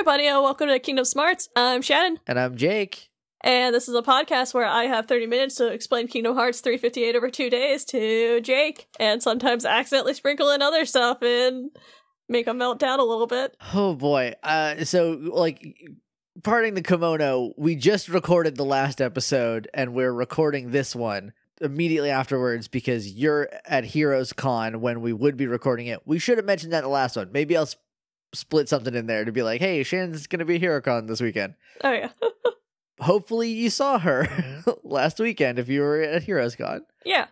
Hey, everybody, and welcome to Kingdom Smarts. I'm Shannon, And I'm Jake. and this is a podcast where I have 30 minutes to explain Kingdom Hearts 358 over two days to Jake, and sometimes accidentally sprinkle in other stuff and make him melt down a little bit. Oh boy. Uh so like parting the kimono, we just recorded the last episode and we're recording this one immediately afterwards because you're at Heroes Con when we would be recording it. We should have mentioned that in the last one. Maybe I'll split something in there to be like, "Hey, Shannon's to be at HeroCon this weekend." Oh, yeah. Hopefully you saw her last weekend if you were at Heroes Con. yeah.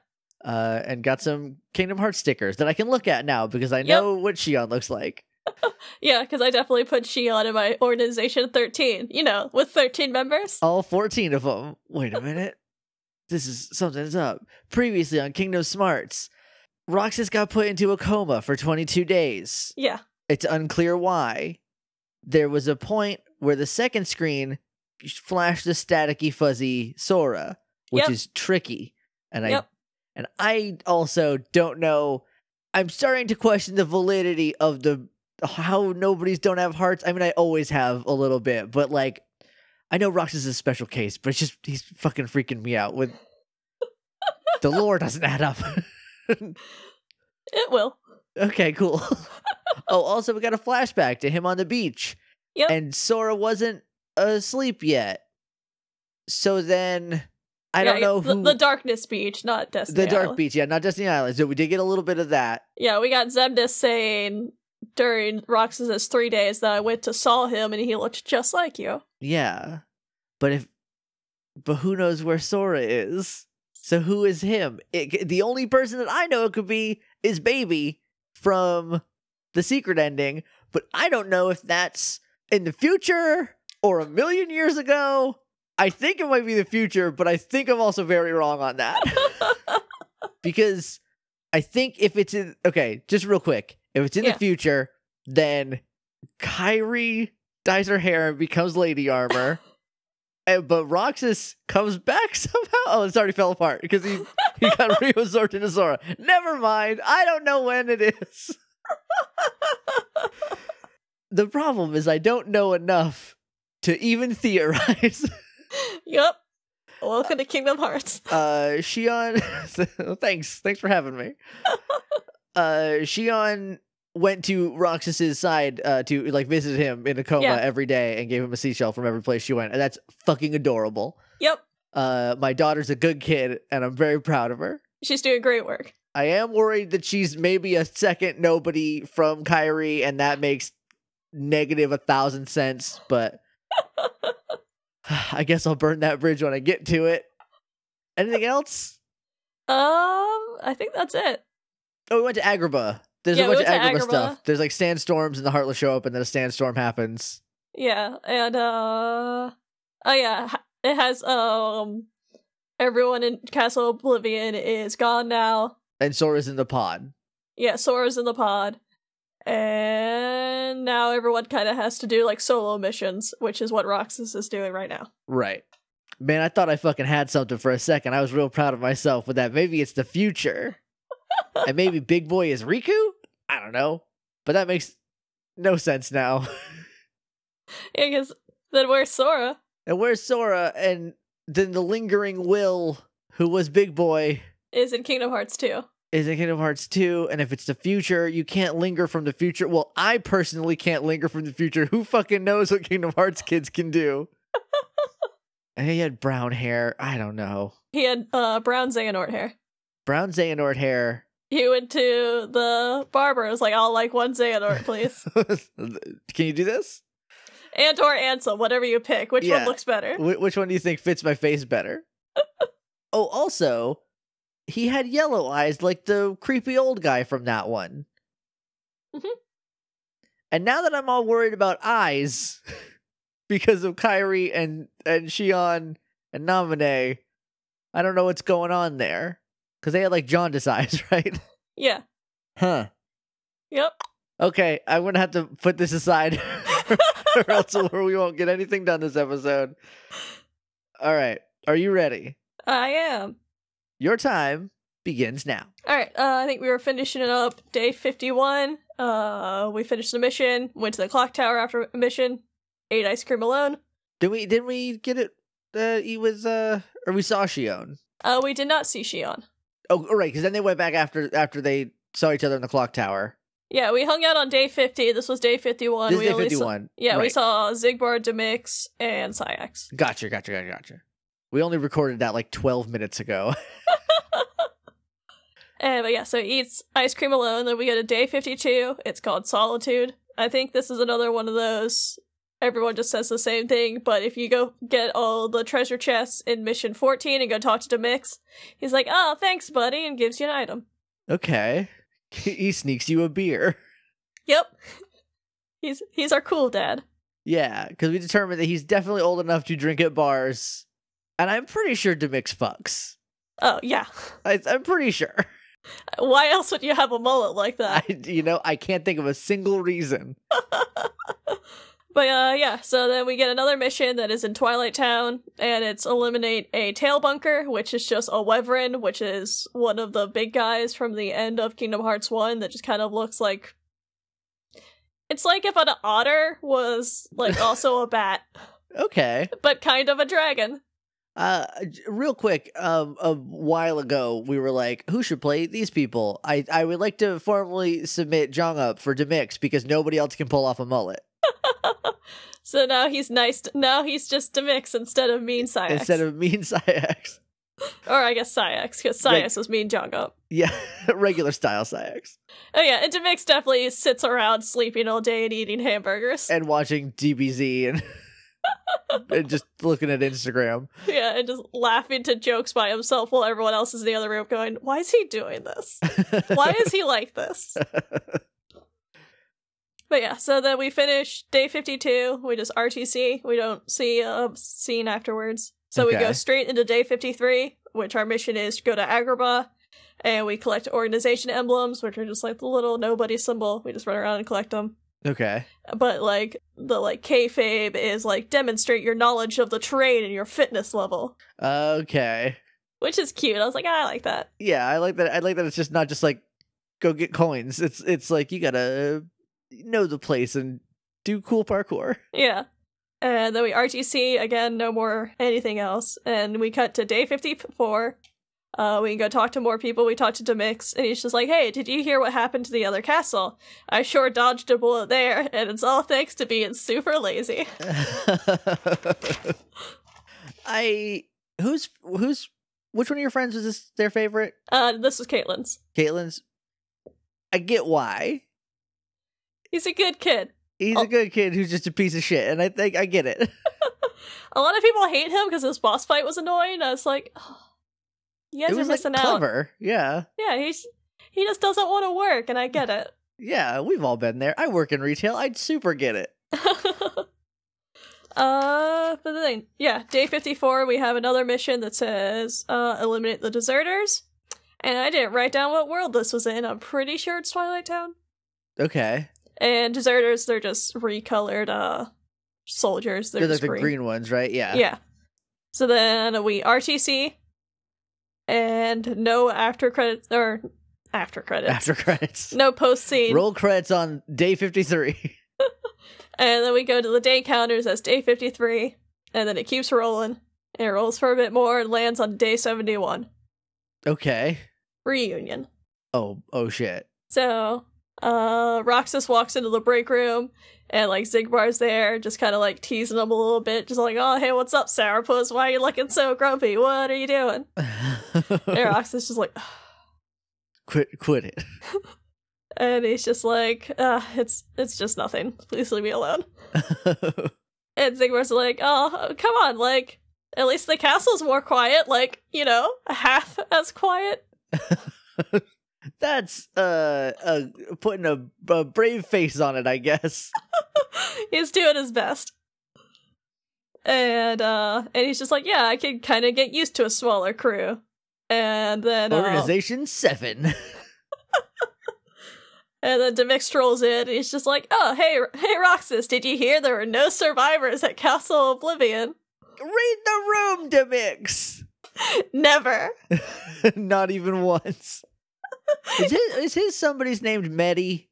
Uh, and got some Kingdom Hearts stickers that I can look at now because I know what Xion looks like. Yeah, because I definitely put Xion in my organization 13, you know, with 13 members. All 14 of them. Wait a minute. this is something's up. Previously on Kingdom Smarts, Roxas got put into a coma for 22 days. Yeah. It's unclear why. There was a point where the second screen flashed a staticky fuzzy Sora, which Yep. is tricky. And I Yep. and I also don't know I'm starting to question the validity of the how nobody's don't have hearts. I mean I always have a little bit, but like I know Roxas is a special case, but it's just he's fucking freaking me out with the lore doesn't add up. It will. Okay, cool. oh, also we got a flashback to him on the beach. Yep. And Sora wasn't asleep yet. So then I Yeah, don't know the, who the Darkness Beach, not Destiny. the Dark Beach, yeah, not Destiny Island. So we did get a little bit of that. Yeah, we got Xemnas saying during Roxas's three days that I went to saw him and he looked just like you. Yeah. But if but who knows where Sora is? So who is him? It, the only person that I know it could be is Baby from the secret ending, but I don't know if that's in the future or a million years ago. I think it might be the future, but I think I'm also very wrong on that. because I think if it's in okay, just real quick, if it's in Yeah. the future, then Kairi dyes her hair and becomes Lady Armor. and, but Roxas comes back somehow. Oh, it's already fell apart because he, he got reabsorbed into Sora. Never mind. I don't know when it is. the problem is I don't know enough to even theorize. yep. Welcome to Kingdom Hearts. uh Xion thanks thanks for having me. uh Xion went to Roxas's side uh to like visit him in a coma Yeah. every day and gave him a seashell from every place she went. And that's fucking adorable. Yep. Uh my daughter's a good kid and I'm very proud of her. She's doing great work. I am worried that she's maybe a second nobody from Kairi and that makes negative a thousand cents, but I guess I'll burn that bridge when I get to it. Anything else? Um, I think that's it. Oh, we went to Agrabah. There's Yeah, a we bunch of went Agrabah, Agrabah. stuff. There's like sandstorms and the Heartless show up and then a sandstorm happens. Yeah, and uh, oh yeah, it has um, everyone in Castle Oblivion is gone now. And Sora's in the pod. Yeah, Sora's in the pod. And now everyone kind of has to do like solo missions, which is what Roxas is doing right now. Right. Man, I thought I fucking had something for a second. I was real proud of myself with that. Maybe it's the future. and maybe Big Boy is Riku? I don't know. But that makes no sense now. Yeah, because then where's Sora? And where's Sora? And then the lingering Will, who was Big Boy, Is in Kingdom Hearts 2. is in Kingdom Hearts 2. And if it's the future, you can't linger from the future. Well, I personally can't linger from the future. Who fucking knows what Kingdom Hearts kids can do? and he had brown hair. I don't know. He had uh, brown Xehanort hair. Brown Xehanort hair. He went to the barber and was like, I'll like one Xehanort, please. can you do this? And or Ansem, whatever you pick. Which Yeah. one looks better? Wh- which one do you think fits my face better? oh, also, he had yellow eyes like the creepy old guy from that one. Mhm. And now that I'm all worried about eyes because of Kairi and and Xion and Namine, I don't know what's going on there because they had like jaundice eyes, right? Yeah. Huh. Yep. Okay, I'm gonna have to put this aside, or else we won't get anything done this episode. All right, are you ready? I am. Your time begins now. All right. Uh, I think we were finishing it up day 51 Uh, we finished the mission, went to the clock tower after mission, ate ice cream alone. Did we? Didn't we get it? Uh, he was. Uh, or we saw Xion. Uh, we did not see Xion. Oh, right. Because then they went back after after they saw each other in the clock tower. Yeah, we hung out on day 50. This was day 51. This we day only saw- one. yeah, we saw Xigbar, Demyx, and Saïx. Gotcha. Gotcha. Gotcha. Gotcha. We only recorded that like twelve minutes ago. And but yeah, so he eats ice cream alone. Then we go to day 52. It's called Solitude. I think this is another one of those. Everyone just says the same thing, but if you go get all the treasure chests in mission 14 and go talk to Demyx, he's like, oh, thanks, buddy, and gives you an item. okay. He sneaks you a beer. Yep. He's he's our cool dad. Yeah, because we determined that he's definitely old enough to drink at bars, and I'm pretty sure Demyx fucks. Oh, yeah. I, I'm pretty sure. Why else would you have a mullet like that? I, you know, I can't think of a single reason. But uh yeah, so then we get another mission that is in Twilight Town, and it's eliminate a tail bunker, which is just a Wyvern, which is one of the big guys from the end of Kingdom Hearts 1 that just kind of looks like it's like if an otter was like also a bat, Okay. but kind of a dragon. Uh, real quick, um, a while ago we were like, who should play these people? I I would like to formally submit Jong up for Demyx because nobody else can pull off a mullet So now he's nice. To- now he's just a mix instead of mean Saïx. instead of mean Saïx. or I guess Saïx, because Right. Saïx was mean Jong up. Yeah, regular style Saïx. Oh yeah, and Demyx definitely sits around sleeping all day and eating hamburgers. And watching DBZ and and just looking at Instagram. Yeah, and just laughing to jokes by himself while everyone else is in the other room going, Why is he doing this? Why is he like this? But yeah, so then we finish day 52. We just RTC. We don't see a scene afterwards. So we go straight into day 53, which our mission is to go to Agrabah, and we collect organization emblems, which are just like the little nobody symbol. We just run around and collect them. okay. But like the like kayfabe is like demonstrate your knowledge of the terrain and your fitness level, Okay. which is cute. I was like, "Ah, I like that. Yeah, I like that. I like that. It's just not just like go get coins. It's it's like you gotta know the place and do cool parkour. Yeah. And then we RTC again, no more anything else. And we cut to day 54. Uh, we can go talk to more people. We talk to Demyx, and he's just like, hey, did you hear what happened to the other castle? I sure dodged a bullet there, and it's all thanks to being super lazy. I who's who's which one of your friends was this their favorite? Uh, this was Caitlin's. Caitlin's. I get why. He's a good kid. He's Oh. a good kid who's just a piece of shit, and I think I get it. A lot of people hate him because his boss fight was annoying. I was like, oh, you guys it are was like out. clever. Yeah, Yeah, he's he just doesn't want to work, and I get it. yeah. We've all been there. I work in retail. I'd super get it. uh, but then yeah, day 54, we have another mission that says, uh, eliminate the deserters. And I didn't write down what world this was in. I'm pretty sure it's Twilight Town. Okay, And deserters, they're just recolored, uh, soldiers. They're, they're, like just the green. green ones, right? Yeah. Yeah. So then we RTC, and no after credits, or after credits. After credits. No post scene. Roll credits on day fifty three. And then we go to the day counters as day 53, and then it keeps rolling. And it rolls for a bit more and lands on day 71. okay. Reunion. Oh oh shit. So, uh, Roxas walks into the break room, and like Xigbar's there, just kind of like teasing him a little bit, just like, oh, hey, what's up, Sourpuss? Why are you looking so grumpy? What are you doing? And Roxas just like, quit quit it. and he's just like, uh, it's it's just nothing. Please leave me alone. And Xigbar's like, oh, come on, like, at least the castle's more quiet, like, you know, half as quiet. That's uh, uh putting a, a brave face on it, I guess. he's doing his best. And uh and he's just like, yeah, I can kind of get used to a smaller crew. And then uh, Organization seven. and then Demyx trolls in and he's just like, "Oh, hey, hey Roxas, did you hear there were no survivors at Castle Oblivion?" Read the room, Demyx. Never. Not even once. Is his, is his somebody's named Medi?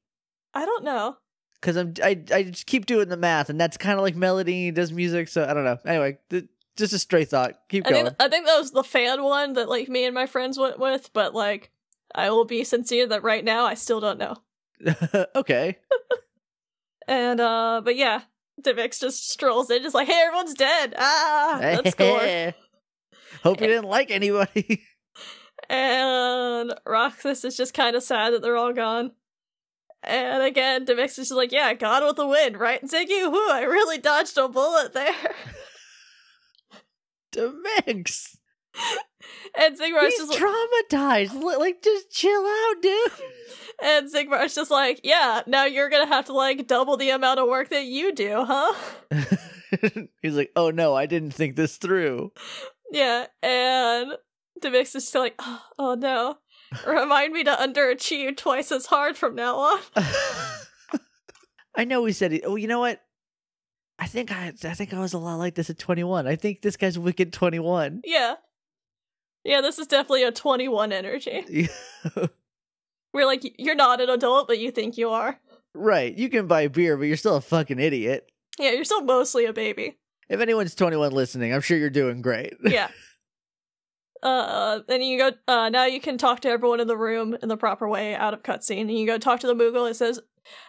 I don't know. Because I'm I I just keep doing the math, and that's kind of like Melody does music. So I don't know. Anyway, th- just a stray thought. Keep I going. think I think that was the fan one that like me and my friends went with, but like I will be sincere that right now I still don't know. okay. And uh but yeah, Divix just strolls in just like, hey, everyone's dead. Ah let's score. Hope you didn't like anybody. And Roxas is just kind of sad that they're all gone. And again, Demyx is just like, yeah, gone with the wind, right, Ziggy? Whoo, I really dodged a bullet there. Demyx. And Zigmar's He's just traumatized. Li- Like, just chill out, dude. and Zigmar's just like, yeah, now you're gonna have to like double the amount of work that you do, huh? He's like, oh no, I didn't think this through. Yeah, and Divix is still like, oh, oh no. Remind me to underachieve twice as hard from now on. I know we said it. Oh, you know what? I think I, I think I was a lot like this at 21. I think this guy's wicked 21. Yeah. Yeah, this is definitely a 21 energy. We're like, you're not an adult, but you think you are. right. You can buy beer, but you're still a fucking idiot. Yeah, you're still mostly a baby. If anyone's 21 listening, I'm sure you're doing great. Yeah. uh, then you go, uh, now you can talk to everyone in the room in the proper way out of cutscene. And you go talk to the Moogle. It says,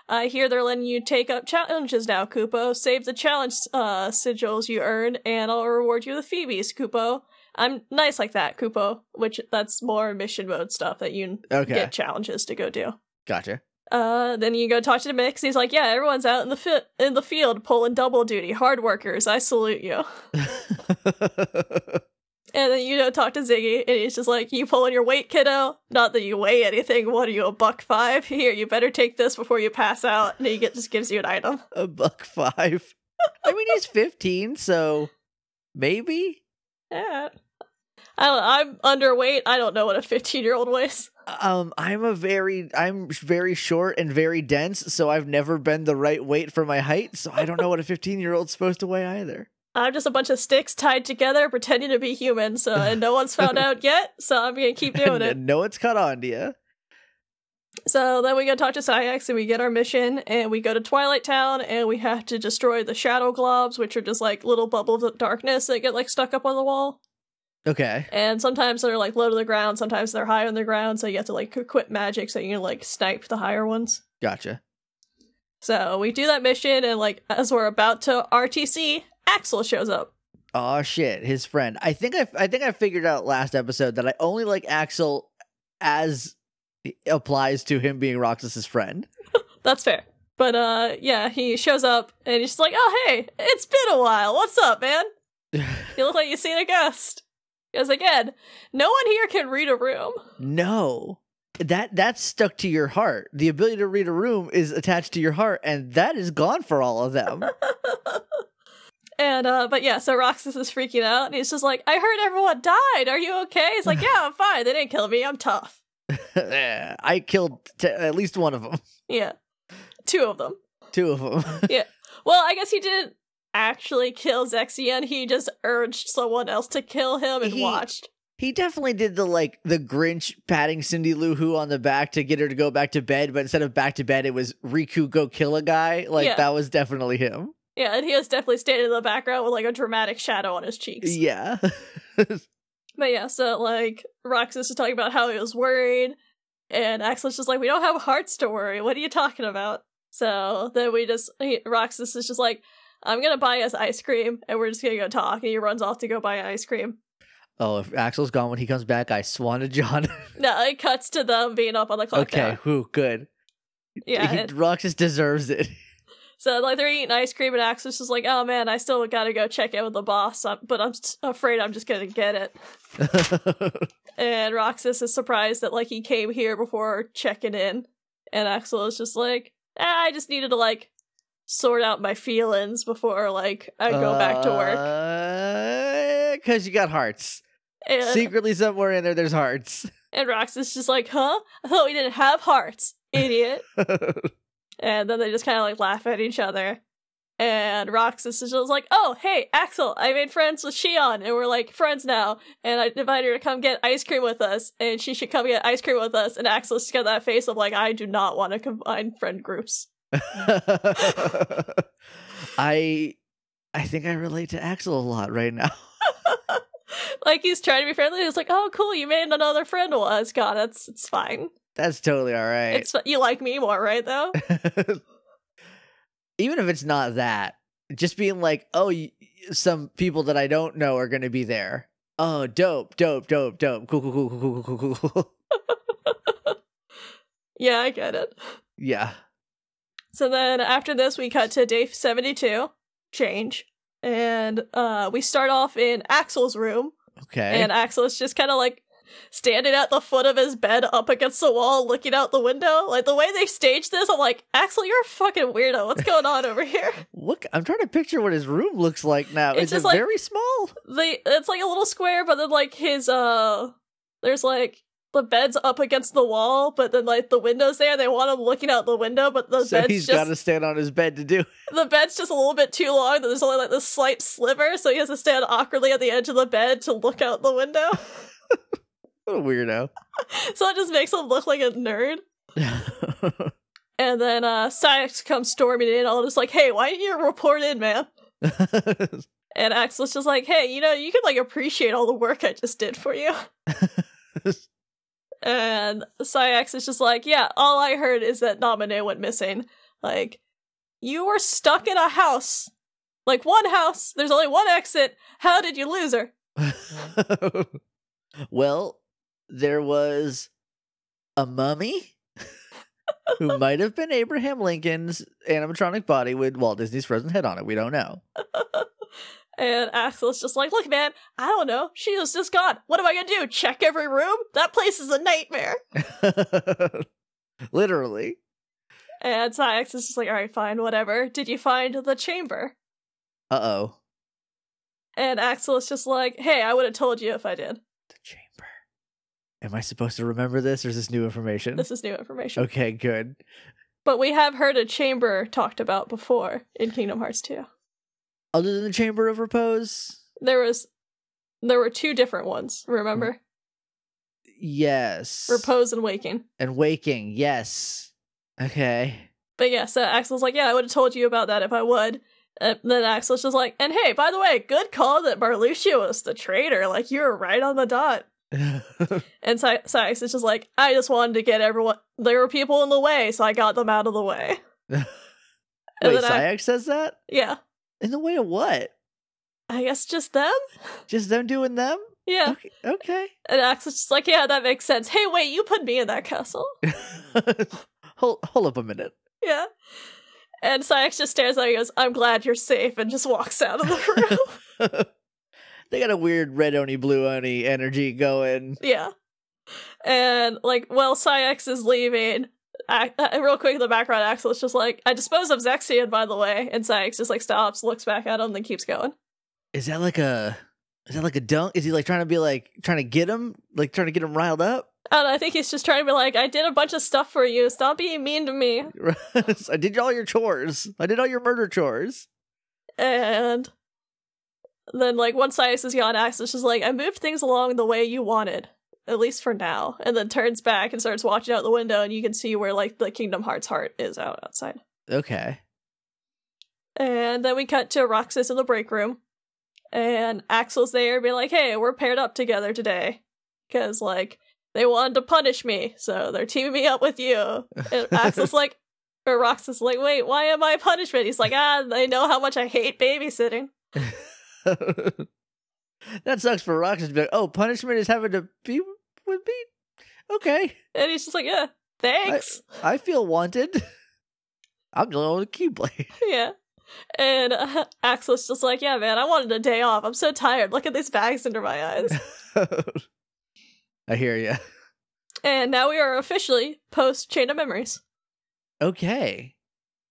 I hear they're letting you take up challenges now, Kupo. Save the challenge uh, sigils you earn, and I'll reward you with Phoebes, Kupo. I'm nice like that, Kupo, which that's more mission mode stuff that you Okay. get challenges to go do. Gotcha. Uh, then you go talk to the mix. He's like, "Yeah, everyone's out in the fi- in the field pulling double duty, hard workers. I salute you." And then you know, talk to Ziggy, and he's just like, "You pulling your weight, kiddo? Not that you weigh anything. What are you, a buck five? Here, you better take this before you pass out." And he get, just gives you an item. a buck five. I mean, he's 15, so maybe. Yeah. I don't, I'm underweight. I don't know what a 15 year old weighs. Um, I'm a very, I'm very short and very dense, so I've never been the right weight for my height. So I don't know what a 15 year old's supposed to weigh either. I'm just a bunch of sticks tied together, pretending to be human. So, and no one's found out yet. So I'm gonna keep doing it. No one's caught on to you. So then we go talk to Saïx and we get our mission and we go to Twilight Town and we have to destroy the shadow globs, which are just like little bubbles of darkness that get like stuck up on the wall. Okay. And sometimes they're like low to the ground, sometimes they're high on the ground, so you have to like equip magic so you can like snipe the higher ones. Gotcha. So we do that mission and like as we're about to RTC, Axel shows up. Oh shit, his friend. I think I, I think I figured out last episode that I only like Axel as applies to him being Roxas's friend. That's fair. But uh yeah, he shows up and he's just like, "Oh, hey, it's been a while. What's up, man? You look like you've seen a ghost." Because again, no one here can read a room. No. That that's stuck to your heart. The ability to read a room is attached to your heart, and that is gone for all of them. And uh but yeah, so Roxas is freaking out and he's just like, I heard everyone died. Are you okay? He's like, Yeah, I'm fine. They didn't kill me. I'm tough. I killed t- at least one of them. Yeah. Two of them. Two of them. Yeah. Well, I guess he didn't actually kill Zexion. He just urged someone else to kill him and He- watched. he definitely did the like the Grinch patting Cindy Lou Who on the back to get her to go back to bed, but instead of back to bed, it was Riku go kill a guy. Like Yeah. that was definitely him. Yeah, and he was definitely standing in the background with like a dramatic shadow on his cheeks. Yeah. But yeah, so like Roxas is talking about how he was worried, and Axel's just like, "We don't have hearts to worry. What are you talking about?" So then we just he, Roxas is just like, "I'm gonna buy us ice cream, and we're just gonna go talk." And he runs off to go buy ice cream. oh, if Axel's gone when he comes back, I swan to John. No, it cuts to them being up on the clock. okay, whew, good. yeah. He- and- Roxas deserves it. so like they're eating ice cream, and Axel's just like, "Oh man, I still gotta go check in with the boss, uh, but I'm afraid I'm just gonna get it." And Roxas is surprised that like he came here before checking in. And Axel is just like, ah, I just needed to like sort out my feelings before like I go back to work. Because Uh, you got hearts. And, Secretly somewhere in there, there's hearts. and Roxas is just like, huh? I thought we didn't have hearts, idiot. and then they just kind of like laugh at each other. And Roxas is just like, oh, hey, Axel, I made friends with Xion, and we're like friends now. And I invited her to come get ice cream with us, and she should come get ice cream with us. And Axel's just got that face of like, I do not want to combine friend groups. I I think I relate to Axel a lot right now. like he's trying to be friendly. He's like, oh, cool, you made another friend. Well, it's God, it's it's fine. That's totally all right. It's you like me more, right? Though. Even if it's not that, just being like, oh, y- some people that I don't know are going to be there. Oh, dope, dope, dope, dope. Cool, cool, cool, cool, cool, cool, cool, cool. yeah, I get it. yeah. So then after this, we cut to day 72, change. And uh, we start off in Axel's room. Okay. And Axel is just kind of like standing at the foot of his bed up against the wall, looking out the window. Like the way they staged this, I'm like, Axel, you're a fucking weirdo. What's going on over here? Look, I'm trying to picture what his room looks like now. It's just it like- very small? They, it's like a little square, but then like his, uh, there's like the bed's up against the wall, but then like the window's there. They want him looking out the window, but the so bed's he's got to stand on his bed to do. the bed's just a little bit too long. There's only like this slight sliver, so he has to stand awkwardly at the edge of the bed to look out the window. What a weirdo. so it just makes him look like a nerd. And then uh Saïx comes storming in, all just like, "Hey, why didn't you report in, man?" And Axel's just like, "Hey, you know, you could like appreciate all the work I just did for you." And Saïx is just like, "Yeah, all I heard is that Namine went missing. Like, you were stuck in a house, like one house. There's only one exit. How did you lose her?" well, there was a mummy who might have been Abraham Lincoln's animatronic body with Walt Disney's frozen head on it. We don't know. And Axel's just like, look, man, I don't know. She was just gone. What am I gonna do? Check every room? That place is a nightmare. Literally. And Saïx is just like, alright, fine, whatever. Did you find the chamber? Uh oh. And Axel is just like, hey, I would have told you if I did. The chamber. Am I supposed to remember this or is this new information? This is new information. Okay, good. But we have heard a chamber talked about before in Kingdom Hearts 2. Other than the Chamber of Repose? There was there were two different ones, remember? Mm. Yes. Repose and waking. and waking. Yes. Okay. But yeah, so Axel's like, yeah, I would have told you about that if I would. And then Axel's just like, and hey, by the way, good call that Marluxia was the traitor. Like, you were right on the dot. And Saïx is just like, I just wanted to get everyone. There were people in the way, so I got them out of the way. And Wait, then I- Saïx says that? Yeah, In the way of what? I guess just them? Just them doing them? Yeah. Okay. okay. And Axel's just like, yeah, that makes sense. Hey, wait, you put me in that castle. hold, hold up a minute. Yeah. And Saïx just stares at him and goes, I'm glad you're safe, and just walks out of the room. They got a weird red oni, blue oni energy going. yeah. And, like, well, Saïx is leaving, uh, real quick in the background, Axel is just like, I dispose of Zexion, by the way. And Saïx just, like, stops, looks back at him, then keeps going. Is that like a. Is that like a dunk? Is he like trying to be like trying to get him, like trying to get him riled up? And I think he's just trying to be like, I did a bunch of stuff for you. Stop being mean to me. I did all your chores. I did all your murder chores. And then, like, once Saïx is gone, Axel's just like, I moved things along the way you wanted, at least for now. And then turns back and starts watching out the window, and you can see where, like, the Kingdom Hearts heart is out outside. Okay. And then we cut to Roxas in the break room, and Axel's there, being like, hey, we're paired up together today. Because, like, they wanted to punish me, so they're teaming me up with you. And Axel's like, or Roxas like, wait, why am I punishment? He's like, ah, they know how much I hate babysitting. that sucks for Roxas But oh, punishment is having to be with me? Okay. And he's just like, yeah, thanks. I feel wanted. I'm dealing with a Keyblade. yeah. And uh, Axel's just like, yeah, man, I wanted a day off. I'm so tired. Look at these bags under my eyes. I hear you. and now we are officially post Chain of Memories. Okay.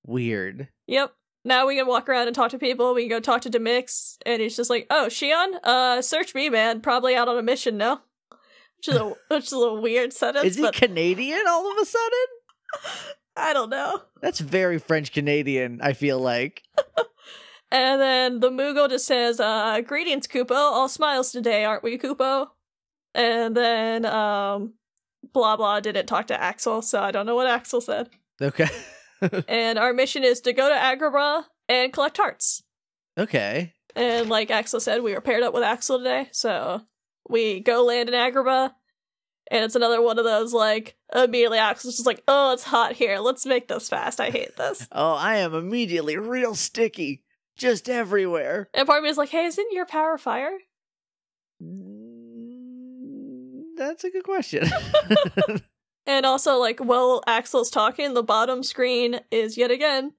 Weird. Yep. Now we can walk around and talk to people. We can go talk to Demyx, and he's just like, "Oh, Xion, uh, search me, man. Probably out on a mission, no?" Which is a which is a weird sentence, Is he but Canadian all of a sudden? I don't know. That's very French Canadian, I feel like. And then the Moogle just says, uh, greetings, Kupo. All smiles today, aren't we, Kupo? And then, um, blah blah didn't talk to Axel, so I don't know what Axel said. Okay. and our mission is to go to Agrabah and collect hearts. okay. And like Axel said, we were paired up with Axel today, so we go land in Agrabah. And it's another one of those like immediately Axel's just like, oh, it's hot here. Let's make this fast. I hate this. Oh, I am immediately real sticky. Just everywhere. And part of me is like, hey, isn't your power fire? Mm, That's a good question. And also, like, while Axel's talking, the bottom screen is yet again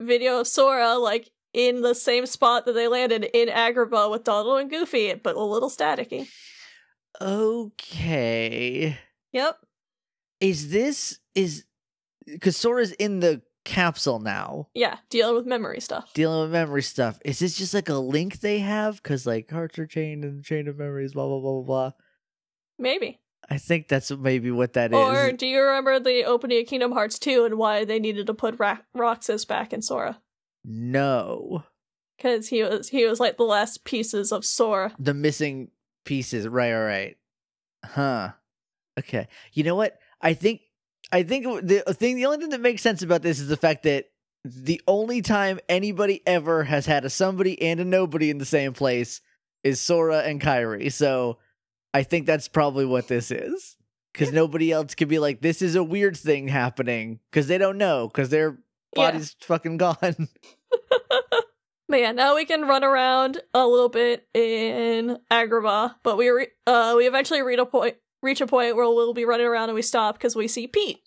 video of Sora, like, in the same spot that they landed in Agrabah with Donald and Goofy, but a little staticky. okay. Yep. Is this is because Sora's in the capsule now, Yeah, dealing with memory stuff. dealing with memory stuff. Is this just like a link they have? Because like hearts are chained and chain of memories, blah blah blah blah blah. Maybe. I think that's maybe what that is. Or do you remember the opening of Kingdom Hearts 2 and why they needed to put Ra- Roxas back in Sora? No, Because he was he was like the last pieces of Sora. the missing pieces. Right, right, right. Huh. Okay. You know what? I think I think the uh, thing the only thing that makes sense about this is the fact that the only time anybody ever has had a somebody and a nobody in the same place is Sora and Kairi. So I think that's probably what this is. Because nobody else could be like, this is a weird thing happening. Because they don't know. Because their Yeah. body's fucking gone. But yeah, now we can run around a little bit in Agrabah, but we re- uh we eventually reach a point reach a point where we'll be running around and we stop because we see Pete.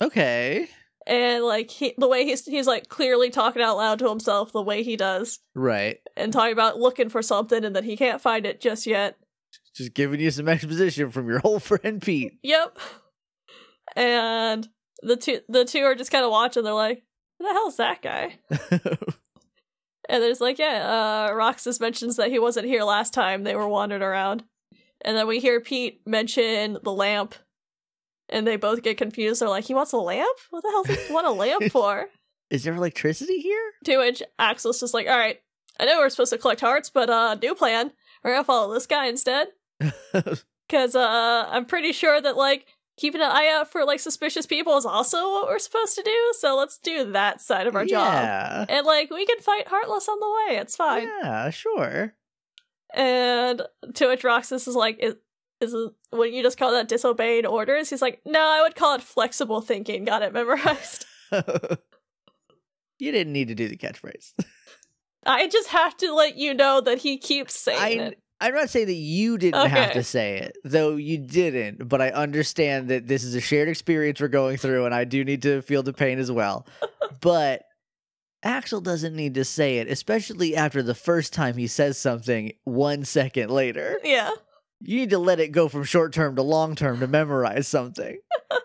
okay. And like he, the way he's he's like clearly talking out loud to himself the way he does Right. and talking about looking for something and that he can't find it just yet. Just giving you some exposition from your old friend Pete. Yep. And the two the two are just kind of watching. They're like, "Who the hell's that guy?" And there's like, yeah, uh, Roxas mentions that he wasn't here last time. They were wandering around. And then we hear Pete mention the lamp. And they both get confused. They're like, he wants a lamp? What the hell does he want a lamp for? is there electricity here? to which Axel's just like, all right, I know we're supposed to collect hearts, but uh, new plan. We're gonna follow this guy instead. Because uh, I'm pretty sure that, like, keeping an eye out for, like, suspicious people is also what we're supposed to do. So let's do that side of our job. And, like, we can fight Heartless on the way. It's fine. Yeah, sure. And to which Roxas is like, is, is would you just call that disobeying orders? He's like, no, I would call it flexible thinking. Got it memorized. you didn't need to do the catchphrase. I just have to let you know that he keeps saying I, it. I'm not saying that you didn't have to say it, though you didn't, but I understand that this is a shared experience we're going through, and I do need to feel the pain as well. but Axel doesn't need to say it, especially after the first time he says something one second later. Yeah. You need to let it go from short term to long term to memorize something.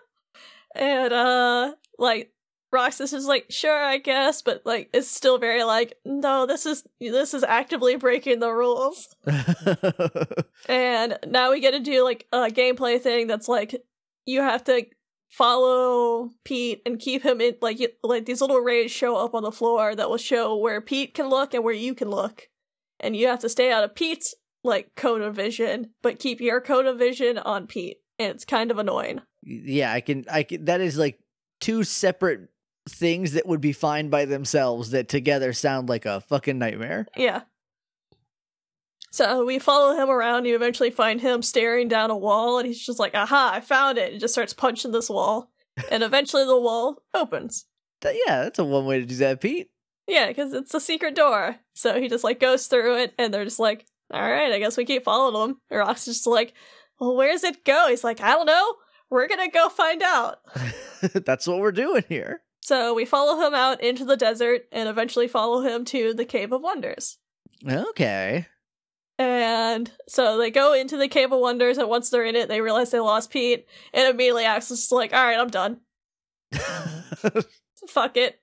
And, uh, like, Roxas is like, sure, I guess, but, like, it's still very like, no, this is, this is actively breaking the rules. And now we get to do like a gameplay thing that's like you have to follow Pete and keep him in like you, like these little rays show up on the floor that will show where Pete can look and where you can look. And you have to stay out of Pete's like cone of vision, but keep your cone of vision on Pete. And it's kind of annoying. yeah, I can I can that is like two separate things that would be fine by themselves that together sound like a fucking nightmare. Yeah. So we follow him around. You eventually find him staring down a wall, and he's just like, "Aha! I found it!" And just starts punching this wall, and eventually the wall opens. Yeah, that's a one way to do that, Pete. Yeah, because it's a secret door. So he just like goes through it, and they're just like, "All right, I guess we keep following him." And Rock's just like, "Well, where's it go?" He's like, "I don't know. We're gonna go find out." that's what we're doing here. So we follow him out into the desert, and eventually follow him to the Cave of Wonders. Okay. And so they go into the Cave of Wonders, and once they're in it, they realize they lost Pete, and immediately Axel's just like, "All right, I'm done. Fuck it."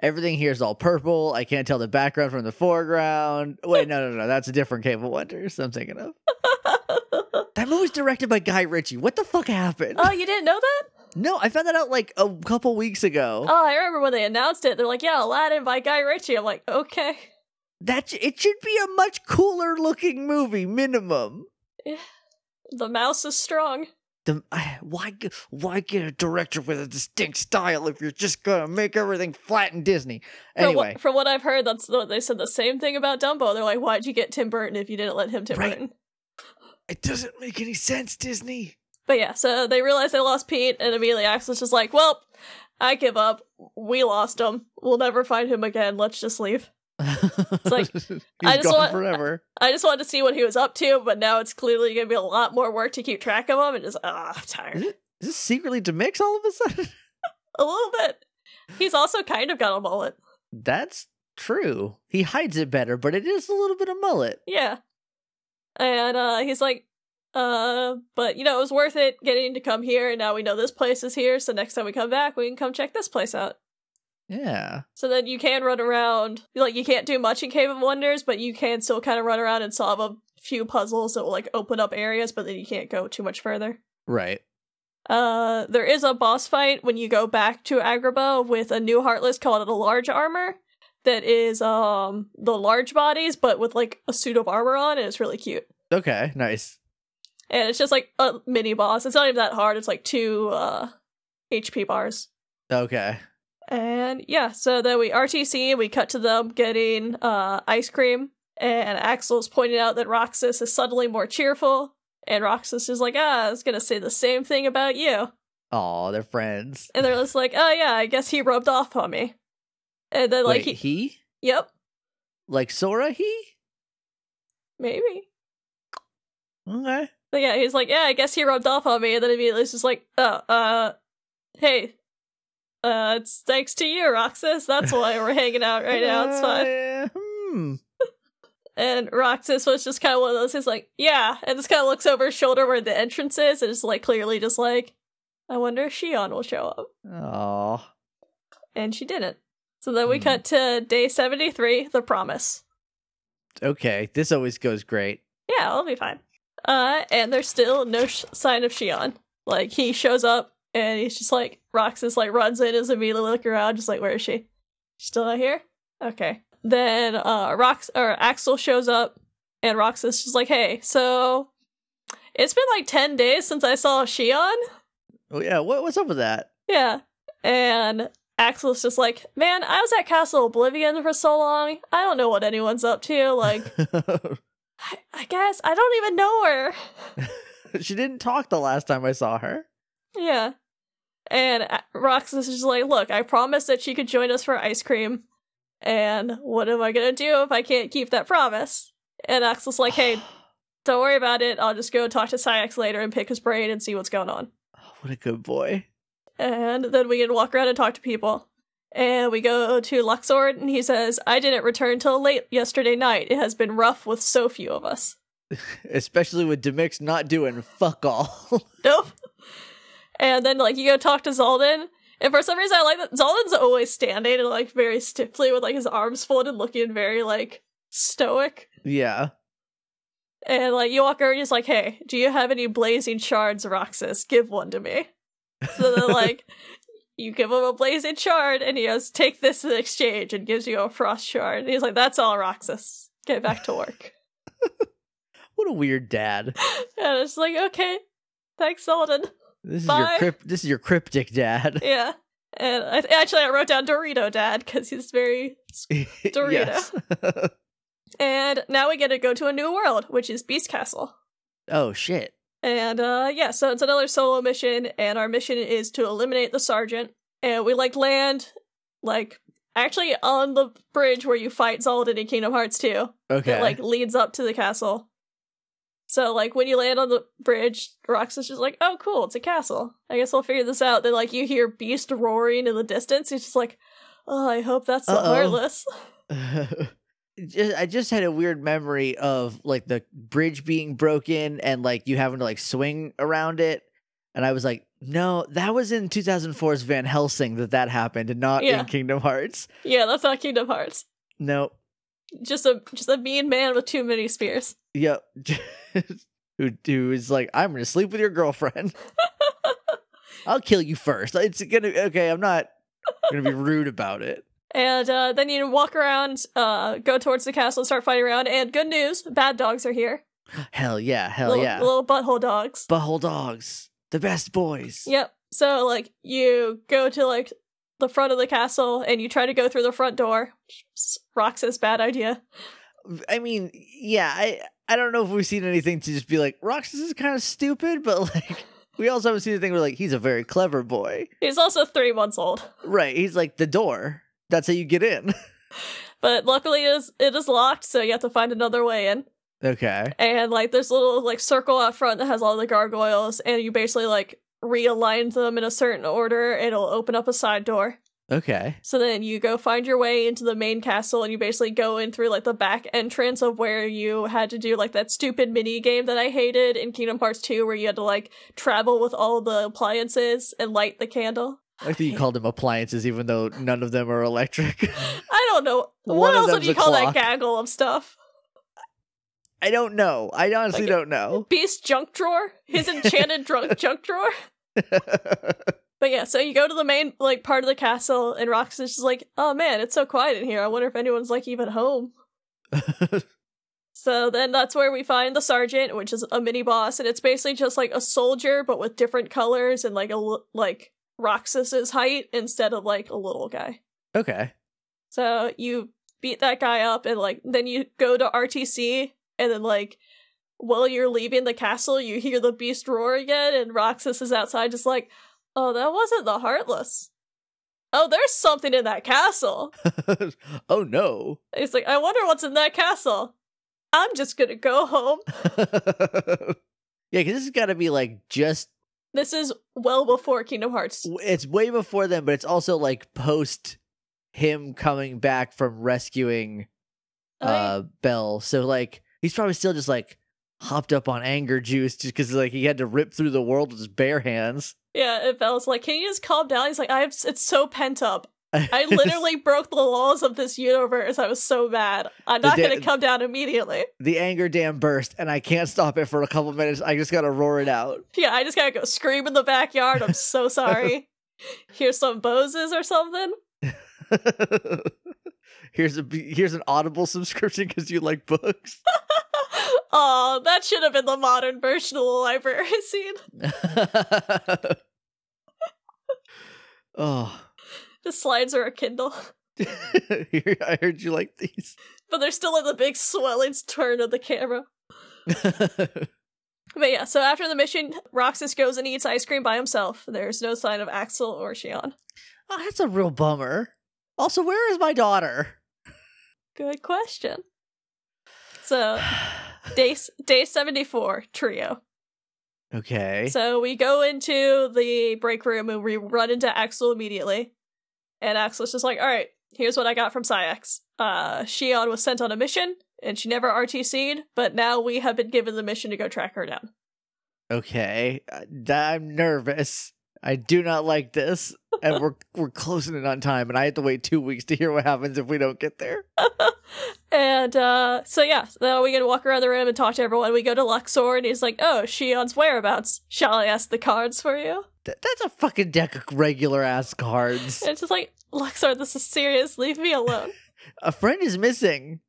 Everything here is all purple. I can't tell the background from the foreground. Wait, no, no, no. That's a different Cave of Wonders I'm thinking of. That movie's directed by Guy Ritchie. What the fuck happened? oh, you didn't know that? No, I found that out like a couple weeks ago. Oh, I remember when they announced it. They're like, "Yeah, Aladdin by Guy Ritchie." I'm like, "Okay." That it should be a much cooler looking movie, minimum. The mouse is strong. The, why why get a director with a distinct style if you're just gonna make everything flat and Disney? From Anyway, what, from what I've heard, that's the, they said the same thing about Dumbo. They're like, "Why'd you get Tim Burton if you didn't let him Tim Right. Burton?" it doesn't make any sense, Disney. But yeah, so they realize they lost Pete, and immediately Axel's just like, "Well, I give up. We lost him. We'll never find him again. Let's just leave." It's like I just want- forever. I just wanted to see what he was up to, but now it's clearly going to be a lot more work to keep track of him, and just ah, I'm tired. Is, it, is this secretly to mix all of a sudden? A little bit. He's also kind of got a mullet. That's true. He hides it better, but it is a little bit of mullet. Yeah. And uh he's like, uh, but you know, it was worth it getting to come here, and now we know this place is here, so next time we come back, we can come check this place out. Yeah. So then you can run around. Like, you can't do much in Cave of Wonders, but you can still kind of run around and solve a few puzzles that will, like, open up areas, but then you can't go too much further. Right. Uh, there is a boss fight when you go back to Agrabah with a new Heartless called a Large Armor that is, um, the large bodies, but with, like, a suit of armor on, and it's really cute. Okay. Nice. And it's just, like, a mini boss. It's not even that hard. It's, like, two, uh, HP bars. Okay. And yeah, so then we RTC, we cut to them getting uh ice cream, and Axel's pointing out that Roxas is suddenly more cheerful, and Roxas is like, ah, I was gonna say the same thing about you. Oh, they're friends. And they're just like, oh yeah, I guess he rubbed off on me. And then like Wait, he, he? yep, Like Sora? He? maybe. Okay. But yeah, he's like, yeah, I guess he rubbed off on me, and then immediately it's just like, oh, uh, hey, uh, it's thanks to you, Roxas. That's why we're hanging out right now. It's fine. Uh, hmm. And Roxas was just kind of one of those. He's like, yeah, and just kind of looks over his shoulder where the entrance is, and is like clearly just like, I wonder if Xion will show up. Oh. And she didn't. So then we Hmm. cut to day seventy three, the promise. Okay. This always goes great. Yeah, I'll be fine. Uh, and there's still no sh- sign of Xion. Like he shows up, and he's just like Roxas like runs in, is immediately looking around, just like, where is she? She's still not here. Okay. Then uh, Rox or Axel shows up, and Roxas is just like, hey, so it's been like ten days since I saw Xion. Oh yeah. What, what's up with that? Yeah. And Axel's just like, man, I was at Castle Oblivion for so long. I don't know what anyone's up to. Like, I, I guess I don't even know her. she didn't talk the last time I saw her. Yeah. And uh, Roxas is just like, look, I promised that she could join us for ice cream. And what am I gonna do if I can't keep that promise? And Axel's like, hey, don't worry about it. I'll just go talk to Saïx later and pick his brain and see what's going on. Oh, what a good boy. And then we can walk around and talk to people. And we go to Luxord, and he says, I didn't return till late yesterday night. It has been rough with so few of us. Especially with Demyx not doing fuck all. Nope. And then, like, you go talk to Xaldin. And for some reason, I like that Xaldin's always standing and, like, very stiffly with, like, his arms folded, looking very, like, stoic. yeah. And, like, you walk over and he's like, hey, do you have any blazing shards, Roxas? Give one to me. So then, like, you give him a blazing shard, and he goes, take this in exchange, and gives you a frost shard. And he's like, that's all, Roxas. Get back to work. What a weird dad. and it's like, okay, thanks, Xaldin. This is Bye. your crypt. This is your cryptic dad. Yeah. And I actually I wrote down Dorito Dad because he's very. Dorito. And now we get to go to a new world, which is Beast Castle. oh shit. And uh yeah, so it's another solo mission, and our mission is to eliminate the sergeant. And we like land like actually on the bridge where you fight Xaldin in Kingdom Hearts 2. Okay. That like leads up to the castle. So like when you land on the bridge, Rox is just like, oh cool, it's a castle. I guess I'll figure this out. Then like you hear Beast roaring in the distance. He's just like, oh, I hope that's the Uh-oh. Just, I just had a weird memory of like the bridge being broken and like you having to like swing around it, and I was like, no, that was in 2004's Van Helsing that that happened, and not Yeah. in Kingdom Hearts. Yeah, that's not Kingdom Hearts. No. Just a just a mean man with too many spears. Yep. who who is like, I'm gonna sleep with your girlfriend. I'll kill you first. It's gonna okay. I'm not gonna be rude about it. And uh, then you walk around, uh, go towards the castle, and start fighting around. And good news, bad dogs are here. Hell yeah, hell little, yeah. little butthole dogs. Butthole dogs, the best boys. Yep. So like you go to like the front of the castle and you try to go through the front door. Roxas bad idea. I mean, yeah, I I don't know if we've seen anything to just be like Roxas is kind of stupid, but like we also haven't seen anything where like he's a very clever boy. He's also three months old. Right. He's like the door. That's how you get in. But luckily it is it is locked, so you have to find another way in. okay. And like there's a little like circle out front that has all the gargoyles, and you basically like realign them in a certain order, it'll open up a side door. Okay. So then you go find your way into the main castle and you basically go in through like the back entrance of where you had to do like that stupid mini game that I hated in Kingdom Hearts 2 where you had to like travel with all the appliances and light the candle. I think you called them appliances, even though none of them are electric. I don't know. One what else would you call clock. that gaggle of stuff? I don't know. I honestly Like- don't know. Beast junk drawer? His enchanted drunk junk drawer? But yeah, so you go to the main like part of the castle and Rox is just like, oh man, it's so quiet in here. I wonder if anyone's like even home. So then that's where we find the sergeant, which is a mini boss, and it's basically just like a soldier but with different colors and like a like Roxas's height instead of like a little guy. okay. So you beat that guy up and like then you go to RTC and then like while you're leaving the castle you hear the beast roar again and Roxas is outside just like, "Oh, that wasn't the heartless." Oh, there's something in that castle. oh no. He's like, "I wonder what's in that castle." I'm just going to go home. yeah, because this has got to be like just. This is well before Kingdom Hearts. It's way before then, but it's also like post him coming back from rescuing uh Belle. So like he's probably still just like hopped up on anger juice just because like he had to rip through the world with his bare hands. Yeah, and Belle's like, "Can you just calm down?" He's like, "I have, it's so pent up. I literally broke the laws of this universe. I was so mad. I'm not da- going to come down immediately." the anger dam burst, and I can't stop it for a couple minutes. I just gotta roar it out. Yeah, I just gotta go scream in the backyard. I'm so sorry. Here's some Boses or something. here's a here's an Audible subscription because you like books. oh, that should have been the modern version of the library scene. oh, The slides are a Kindle, I heard you like these. but they're still in the big swelling turn of the camera. But yeah, so after the mission, Roxas goes and eats ice cream by himself. There's no sign of Axel or Xion. oh, that's a real bummer. Also, where is my daughter? Good question. So day day 74 trio. okay. So we go into the break room and we run into Axel immediately. And Axel's just like, all right, here's what I got from Saïx. Uh, Xion was sent on a mission and she never RTC'd, but now we have been given the mission to go track her down. Okay. Uh, I'm nervous. I do not like this, and we're we're closing it on time, and I have to wait two weeks to hear what happens if we don't get there. And uh, so yeah, so we get to walk around the room and talk to everyone. We go to Luxord and he's like, oh, Xion's whereabouts. Shall I ask the cards for you? Th- that's a fucking deck of regular ass cards. And it's just like, Luxord, this is serious. Leave me alone. A friend is missing.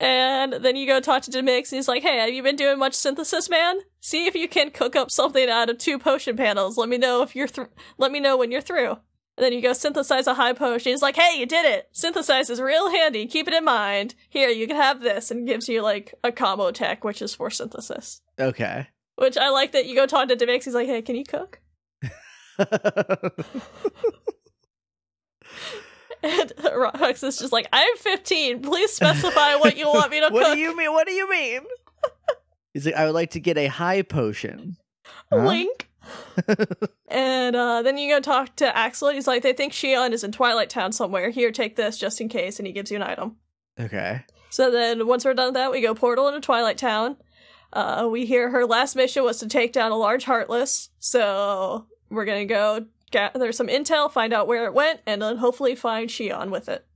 And then you go talk to Demyx, and he's like, "Hey, have you been doing much synthesis, man? See if you can cook up something out of two potion panels. Let me know if you're thr Let me know when you're through." And then you go synthesize a high potion. He's like, "Hey, you did it! Synthesize is real handy. Keep it in mind. Here, you can have this," and gives you like a combo tech, which is for synthesis. Okay. Which I like that you go talk to Demyx. He's like, "Hey, can you cook?" And Rox is just like, "I'm 15. Please specify what you want me to what cook." What do you mean? What do you mean? He's like, I would like to get a high potion. Huh? Link. and uh, then you go talk to Axel, and he's like, they think Xion is in Twilight Town somewhere. Here, take this just in case, and he gives you an item. Okay. So then, once we're done with that, we go portal into Twilight Town. Uh, we hear her last mission was to take down a large Heartless, so we're gonna go gather some intel, find out where it went, and then hopefully find Xion with it.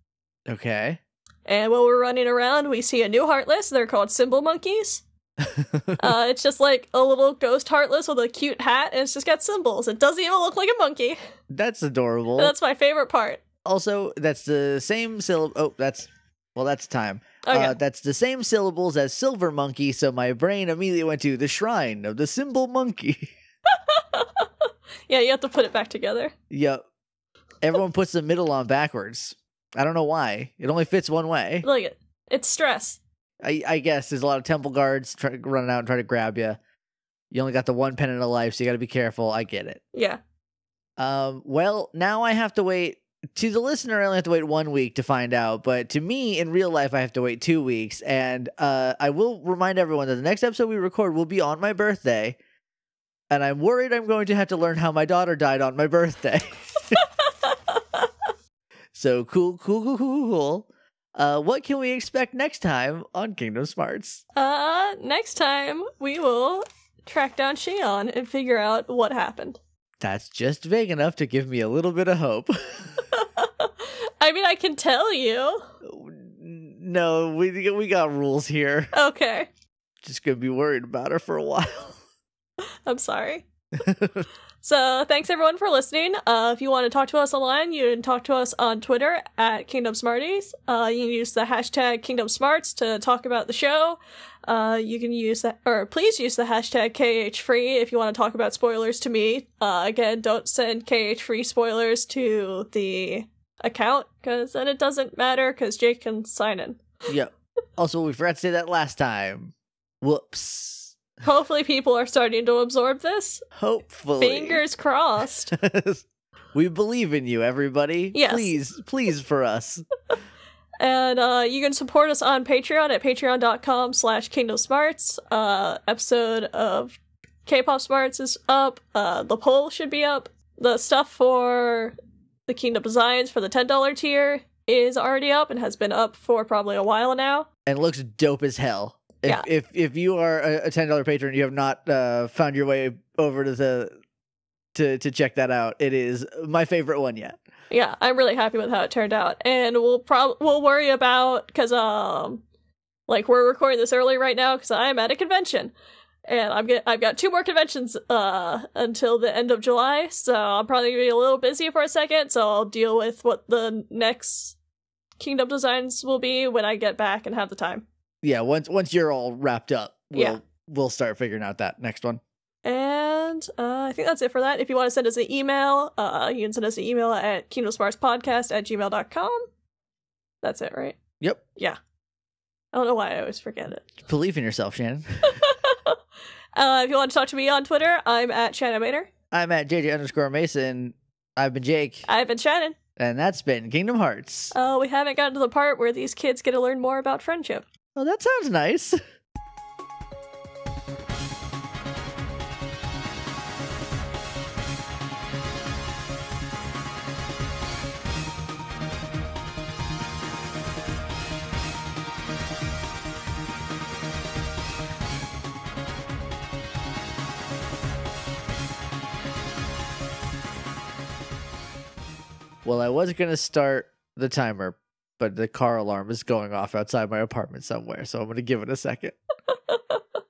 Okay. And while we're running around, we see a new Heartless. They're called Cymbal Monkeys. Uh, it's just like a little ghost heartless with a cute hat, and it's just got cymbals. It doesn't even look like a monkey. That's adorable. That's my favorite part. also, that's the same syllable. Oh, that's well, that's time. Okay. Uh, that's the same syllables as silver monkey. So my brain immediately went to the shrine of the symbol monkey. yeah, you have to put it back together. yep. Everyone puts the middle on backwards. I don't know why. It only fits one way. Look it. It's stress. I, I guess there's a lot of temple guards try, running out and trying to grab you. You only got the one pennant of life, so you got to be careful. I get it. Yeah. Um, well, now I have to wait. To the listener, I only have to wait one week to find out. But to me, in real life, I have to wait two weeks. And uh, I will remind everyone that the next episode we record will be on my birthday. And I'm worried I'm going to have to learn how my daughter died on my birthday. so cool, cool, cool, cool, cool. Uh, what can we expect next time on Kingdom Smarts? Uh, next time we will track down Xion and figure out what happened. That's just vague enough to give me a little bit of hope. I mean, I can tell you. no, we we got rules here. Okay. Just gonna be worried about her for a while. I'm sorry. So thanks everyone for listening. Uh, if you want to talk to us online, you can talk to us on Twitter at Kingdom Smarties. Uh, you can use the hashtag Kingdom Smarts to talk about the show. Uh, you can use that, or please use the hashtag KH Free if you want to talk about spoilers to me. Uh, again, don't send KH Free spoilers to the account because then it doesn't matter because Jake can sign in. yep. Also, we forgot to say that last time. Whoops. Hopefully, people are starting to absorb this. Hopefully. Fingers crossed. we believe in you, everybody. Yes. Please, please for us. And uh, you can support us on Patreon at patreon.com slash kingdom smarts. Uh, episode of K-pop smarts is up. Uh, the poll should be up. The stuff for the kingdom designs for the $10 tier is already up and has been up for probably a while now. And looks dope as hell. If Yeah. if, if you are a, ten dollar patron, you have not uh, found your way over to the to to check that out. It is my favorite one yet. Yeah, I'm really happy with how it turned out. And we'll prob we'll worry about cuz um like we're recording this early right now cuz I am at a convention. And I'm get, I've got two more conventions uh until the end of July, so I'm probably going to be a little busy for a second, so I'll deal with what the next Kingdom designs will be when I get back and have the time. Yeah, once once you're all wrapped up, we'll Yeah. we'll start figuring out that next one. And uh, I think that's it for that. If you want to send us an email, uh, you can send us an email at kingdomsmartspodcast at gmail.com. That's it, right? Yep. Yeah. I don't know why I always forget it. Believe in yourself, Shannon. Uh, if you want to talk to me on Twitter, I'm at Shannon Mater. I'm at JJ underscore Mason. I've been Jake, I've been Shannon. and that's been Kingdom Hearts. Uh, we haven't gotten to the part where these kids get to learn more about friendship. Oh, that sounds nice. Well, I was gonna start the timer, but the car alarm is going off outside my apartment somewhere, so I'm gonna give it a second.